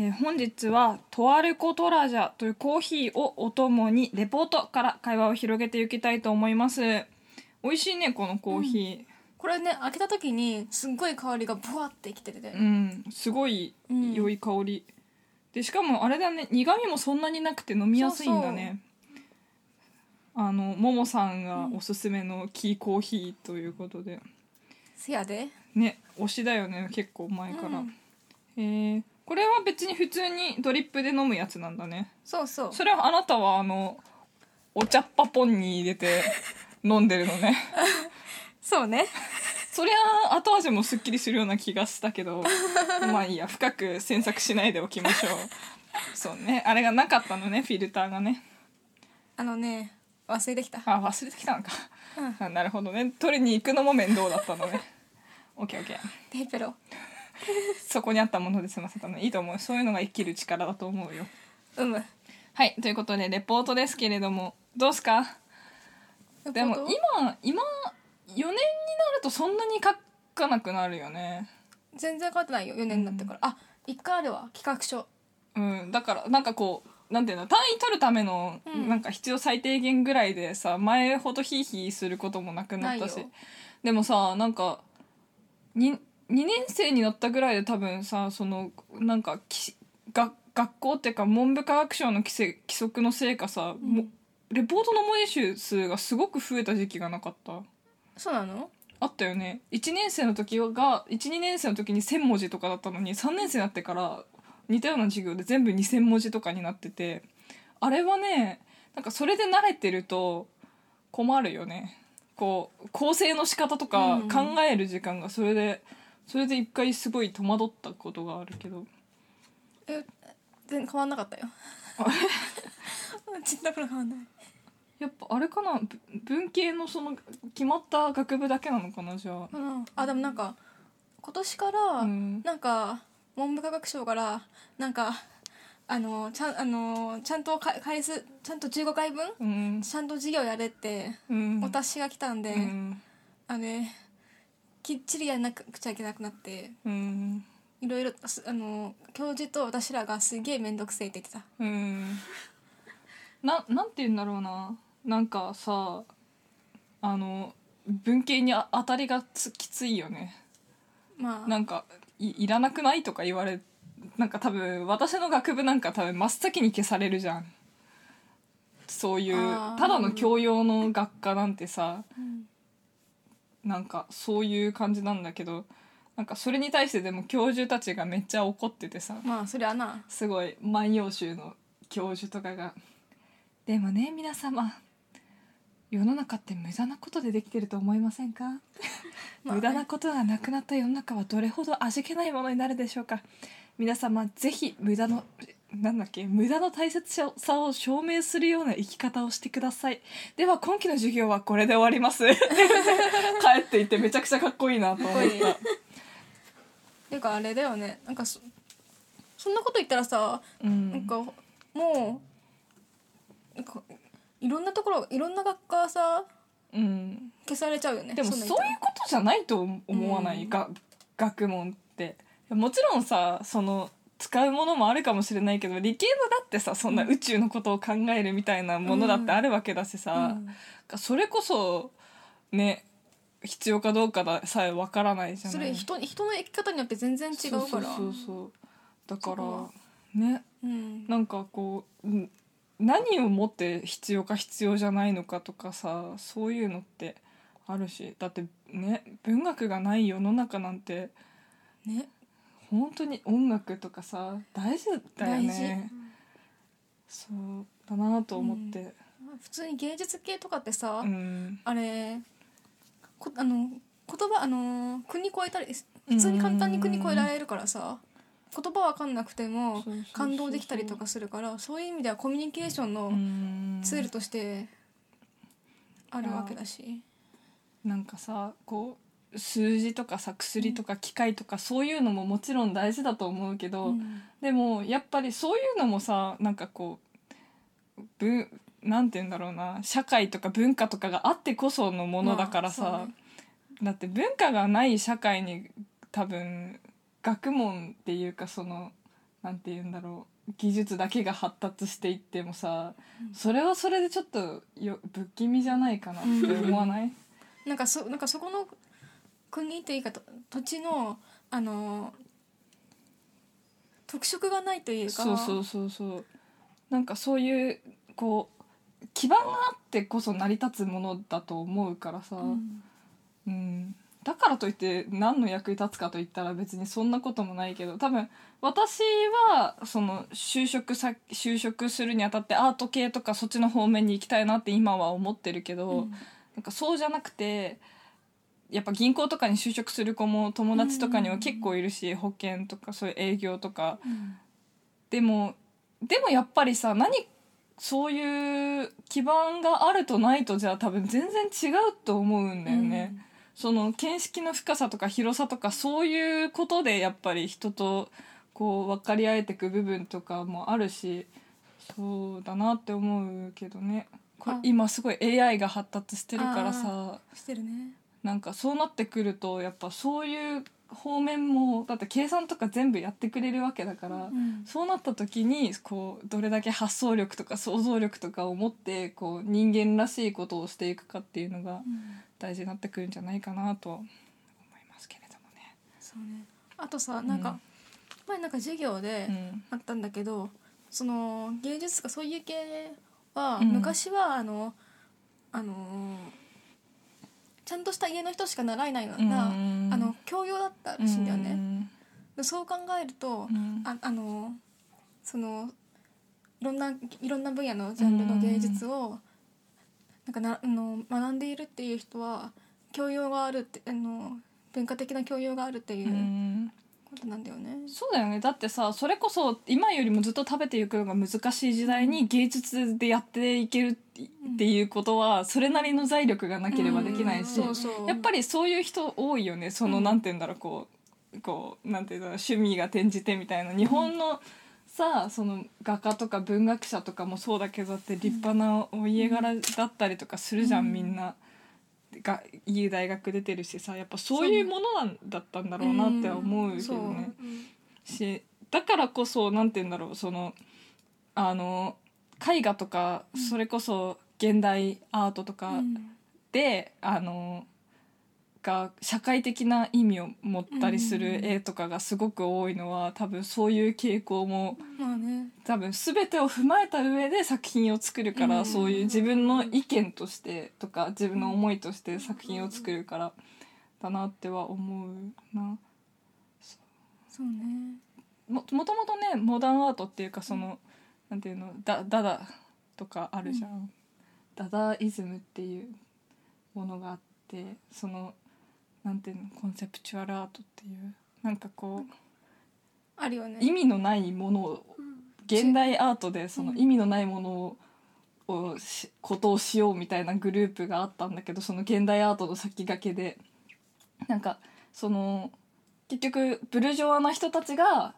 えー本日はとあるコトラジャというコーヒーをお供にレポートから会話を広げていきたいと思います。美味しいねこのコーヒこれね開けた時にすっごい香りがブワってきてて、ーうん、すごい良い香り、でしかもあれだね苦味もそんなになくて飲みやすいんだね。あのももさんがおすすめのキーコーヒーということで、せやで。ね推しだよね結構前から、うん。えーこれは別に普通にドリップで飲むやつなんだね。そうそう。それはあなたはあのお茶っ葉ポンに入れて飲んでるのね。そうね。そりゃ後味もすっきりするような気がしたけど まあいいや深く詮索しないでおきましょう。そうね。あれがなかったのねフィルターがね。あのね忘れてきた。あ忘れてきたのか、うん。あなるほどね。取りに行くのも面倒だったのね。オッケーオッケー。テーペロ そこにあったもので済ませたの。いいと思う。そういうのが生きる力だと思うよ。うむはいということでレポートですけれども。どうすか？でも今今4年になるとそんなに書かなくなるよね。全然変わってないよ。4年になってから、あ一回あるわ。企画書。うん。だからなんかこうなんていうの単位取るための、うん。なんか必要最低限ぐらいでさ前ほどヒーヒーすることもなくなったし。でもさなんか 2, 2年生になったぐらいで多分さそのなんかきが学校っていうか文部科学省の規制規則のせいかさ、もレポートの文字数がすごく増えた時期がなかった。そうなの？あったよね。1年生の時が12年生の時に1,000文字とかだったのに3年生になってから似たような授業で全部2,000文字とかになっててあれはねなんかそれで慣れてると困るよね。こう構成の仕方とかうん。考える時間がそれで、それで一回すごい戸惑ったことがあるけど。え全然変わんなかったよ。ちっところ変わんない。やっぱあれかな？ぶ文系のその決まった学部だけなのかな？じゃあ。うん。あでもなんか今年から、うん。なんか文部科学省からなんかあのちゃんあのちゃんとか回数ちゃんと15回分？うん。ちゃんと授業やれってうん。お達しが来たんで、うん。あれきっちりやらなくちゃいけなくなってうん。いろいろすあの教授と私らがすげえ面倒くせえって言ってた。うん。ななんて言うんだろうな。なんかさあの文系にあ当たりがつきついよね。まあ。なんかいいらなくないとか言われなんか多分私の学部なんか多分真っ先に消されるじゃん。そういうあー。ただの教養の学科なんてさうんなんかそういう感じなんだけどなんかそれに対してでも教授たちがめっちゃ怒っててさまあそりゃな。すごい「万葉集」の教授とかが「でもね皆様世の中って無駄なことでできてると思いませんか? 」まあ無駄なことがなくなった世の中はどれほど味気ないものになるでしょうか？皆様ぜひ無駄のなんだっけ無駄の大切さを証明するような生き方をしてください。では今期の授業はこれで終わります。帰っていってめちゃくちゃかっこいいなと思った。ていうかあれだよね。なんかそそんなこと言ったらさ、うん。なんかもうなんかいろんなところいろんな学科さうん。消されちゃうよね。でもそういうことじゃないと思わない、うん。が学問って。もちろんさその使うものもあるかもしれないけど理系のだってさそんな宇宙のことを考えるみたいなものだってあるわけだしさ、それこそね必要かどうかださえわからないじゃない。それ人人の生き方によって全然違うから。そうそうだからね。うん。なんかこううん何をもって必要か必要じゃないのかとかさそういうのってあるし。だってね文学がない世の中なんてね本当に音楽とかさ大事だよ大ねそうだなと思って。普通に芸術系とかってさ、うん。あれこあの言葉あの国越えたり普通に簡単に国越えられるからさ言葉わかんなくても感動できたりとかするからそういう意味ではコミュニケーションのうん。ツールとしてあるわけだし、なんかさこう数字とかさ薬とか機械とかそういうのももちろん大事だと思うけど、うん。でもやっぱりそういうのもさなんかこうぶなんて言うんだろうな社会とか文化とかがあってこそのものだからさ、まあね。だって文化がない社会に多分学問っていうかそのなんて言うんだろう技術だけが発達していってもさ、それはそれでちょっとよ不気味じゃないかなって思わない、なんかそなんかそこの国というかと土地のあの特色がないというか。そうそうそうそう。なんかそういうこう基盤があってこそ成り立つものだと思うからさ、うん。うん、だからといって何の役に立つかといったら別にそんなこともないけど。多分私はその就職さ就職するにあたってアート系とかそっちの方面に行きたいなって今は思ってるけど、うん。なんかそうじゃなくてやっぱ銀行とかに就職する子も友達とかには結構いるし、保険とかそういう営業とか。うん。でもでもやっぱりさ何そういう基盤があるとないとじゃあ多分全然違うと思うんだよね。その見識の深さとか広さとかそういうことでやっぱり人とこう分かり合えていく部分とかもあるしそうだなって思うけどね。これあ。今すごい AI が発達してるからさ。してるねなんかそうなってくるとやっぱそういう方面もだって計算とか全部やってくれるわけだから、うん。そうなった時にこうどれだけ発想力とか想像力とかを持ってこう人間らしいことをしていくかっていうのがうん。大事になってくるんじゃないかなと思いますけれどもそうね。あとさなんか、うん。前なんか授業でね。あったんだけど、その芸術とかそういう系は、うん。昔はあのあのちゃんとした家の人しか習えないような、うん。あの教養だったらしいんだよね。でそう考えると、うん。ああのそのいろんないろんな分野のジャンルの芸術を、なんかなあの学んでいるっていう人は教養があるってあの文化的な教養があるっていううんことなんだよね。そうだよね。だってさそれこそ今よりもずっと食べていくのが難しい時代に芸術でやっていけるっていうことはそれなりの財力がなければできないし、やっぱりそういう人多いよね。その、うん。なんて言うんだろうこうこうなんて言うんだろう趣味が転じてみたいな。日本のさその画家とか文学者とかもそうだけどだって立派なお家柄だったりとかするじゃん、うん。みんな。がいい大学出てるしさやっぱそういうものなんだったんだろうなっては思うけどね。しだからこそなんて言うんだろうそのあの絵画とかそれこそ現代アートとかうん。で、あのが社会的な意味を持ったりすうんる絵とかがすごく多いのは多分そういう傾向もまあね。多分全てを踏まえた上で作品を作るから、うんそういう自分の意見としてとか自分の思いとして作品を作るからだなっては思うな。そうね。ももともとねモダンアートっていうかその、なんていうのダダダとかあるじゃん、ダダイズムっていうものがあってそのなんていうのコンセプチュアルアートっていう。なんかこうあるよね。意味のないものを現代アートでその意味のないものををしことをしようみたいなグループがあったんだけどその現代アートの先駆けで。なんかその結局ブルジョワな人たちが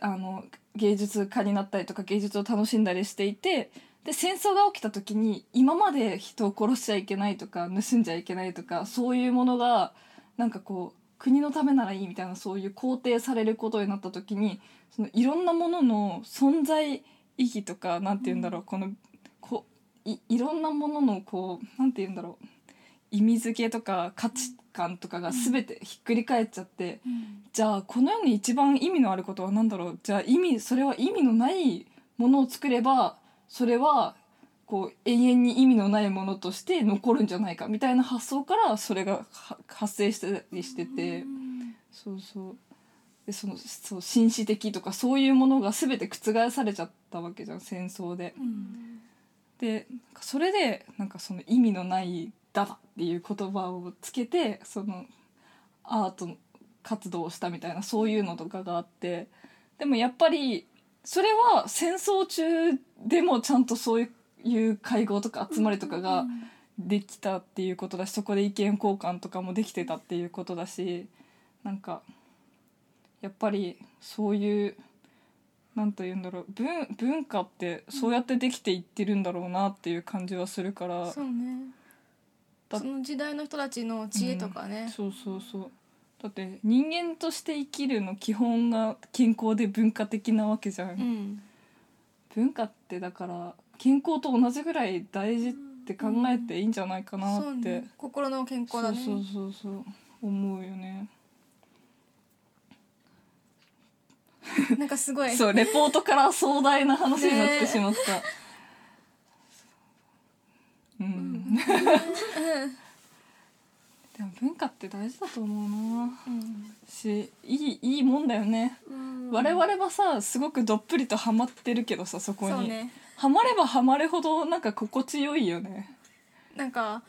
あの芸術家になったりとか芸術を楽しんだりしていてで戦争が起きた時に今まで人を殺しちゃいけないとか盗んじゃいけないとかそういうものがなんかこう国のためならいいみたいなそういう肯定されることになった時にそのいろんなものの存在意義とかなんて言うんだろう、このこいいろんなもののこうなんて言うんだろう意味付けとか価値観とかが全てひっくり返っちゃって、うん。じゃあこの世に一番意味のあることは何だろう？じゃあ意味それは意味のないものを作ればそれはこう永遠に意味のないものとして残るんじゃないかみたいな発想からそれがは発生したりしてて、うんそうそう。でそのそう紳士的とかそういうものが全て覆されちゃったわけじゃん戦争で。うん。でそれでなんかその意味のない「ダダ」っていう言葉をつけてそのアート活動をしたみたいなそういうのとかがあって。でもやっぱりそれは戦争中でもちゃんとそういう会合とか集まりとかができたっていうことだしそこで意見交換とかもできてたっていうことだしなんかやっぱりそういうなんと言うんだろう文文化ってそうやってできていってるんだろうなっていう感じはするから、そうね。だその時代の人たちの知恵とかね、そうそうそうだって人間として生きるの基本が健康で文化的なわけじゃん、うん。文化ってだから健康と同じぐらい大事って考えていいんじゃないかなそうって、ね。心の健康だね。そうそうそうそう。思うよね。なんかすごい。そうレポートから壮大な話になってしまった、うん、でも文化って大事だと思うな。うん。しいいいいもんだよね、我々はさすごくどっぷりとハマってるけどさそこに。ね。ハマればハマるほどなんか心地よいよね。なんか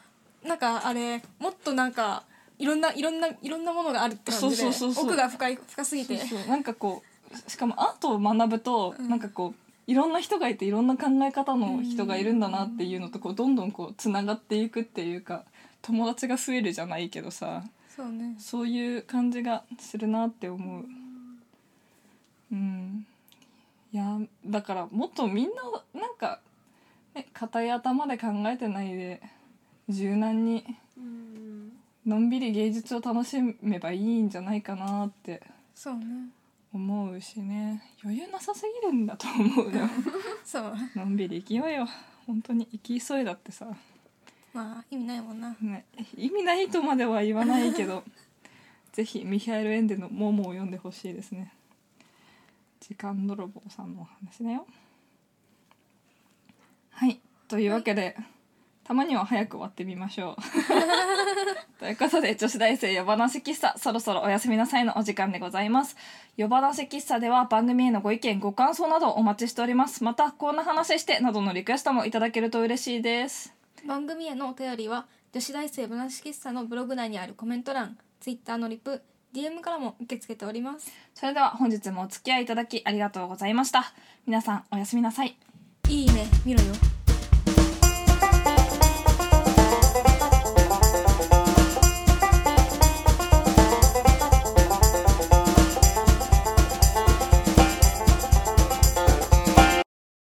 なんかあれもっとなんかいろんないろんないろんなものがあるって感じで奥が深い深すぎて。そうそう。なんかこうしかもアートを学ぶと、うん。なんかこういろんな人がいていろんな考え方の人がいるんだなっていうのとこうどんどんこうつながっていくっていうか友達が増えるじゃないけどさそうね。そういう感じがするなって思う。うん。いやだからもっとみんななんか、ね、硬い頭で考えてないで柔軟にのんびり芸術を楽しめばいいんじゃないかなってそうね。思うしね。余裕なさすぎるんだと思うよ。そう。のんびり生きようよ。本当に生き急いだってさ、まあ意味ないもんな。ね、意味ないとまでは言わないけど ぜひミヒャエル・エンデの「モモ」を読んでほしいですね。時間泥棒さんのお話だよ。はいというわけで、たまには早く終わってみましょう。ということで女子大生夜話喫茶そろそろおやすみなさいのお時間でございます。夜話喫茶では番組へのご意見ご感想などお待ちしております。またこんな話してなどのリクエストもいただけると嬉しいです番組へのお便りは女子大生話喫茶のブログ内にあるコメント欄ツイッターのリプ DM からも受け付けております。それでは本日もお付き合いいただきありがとうございました。皆さんおやすみなさい。いいね見ろよ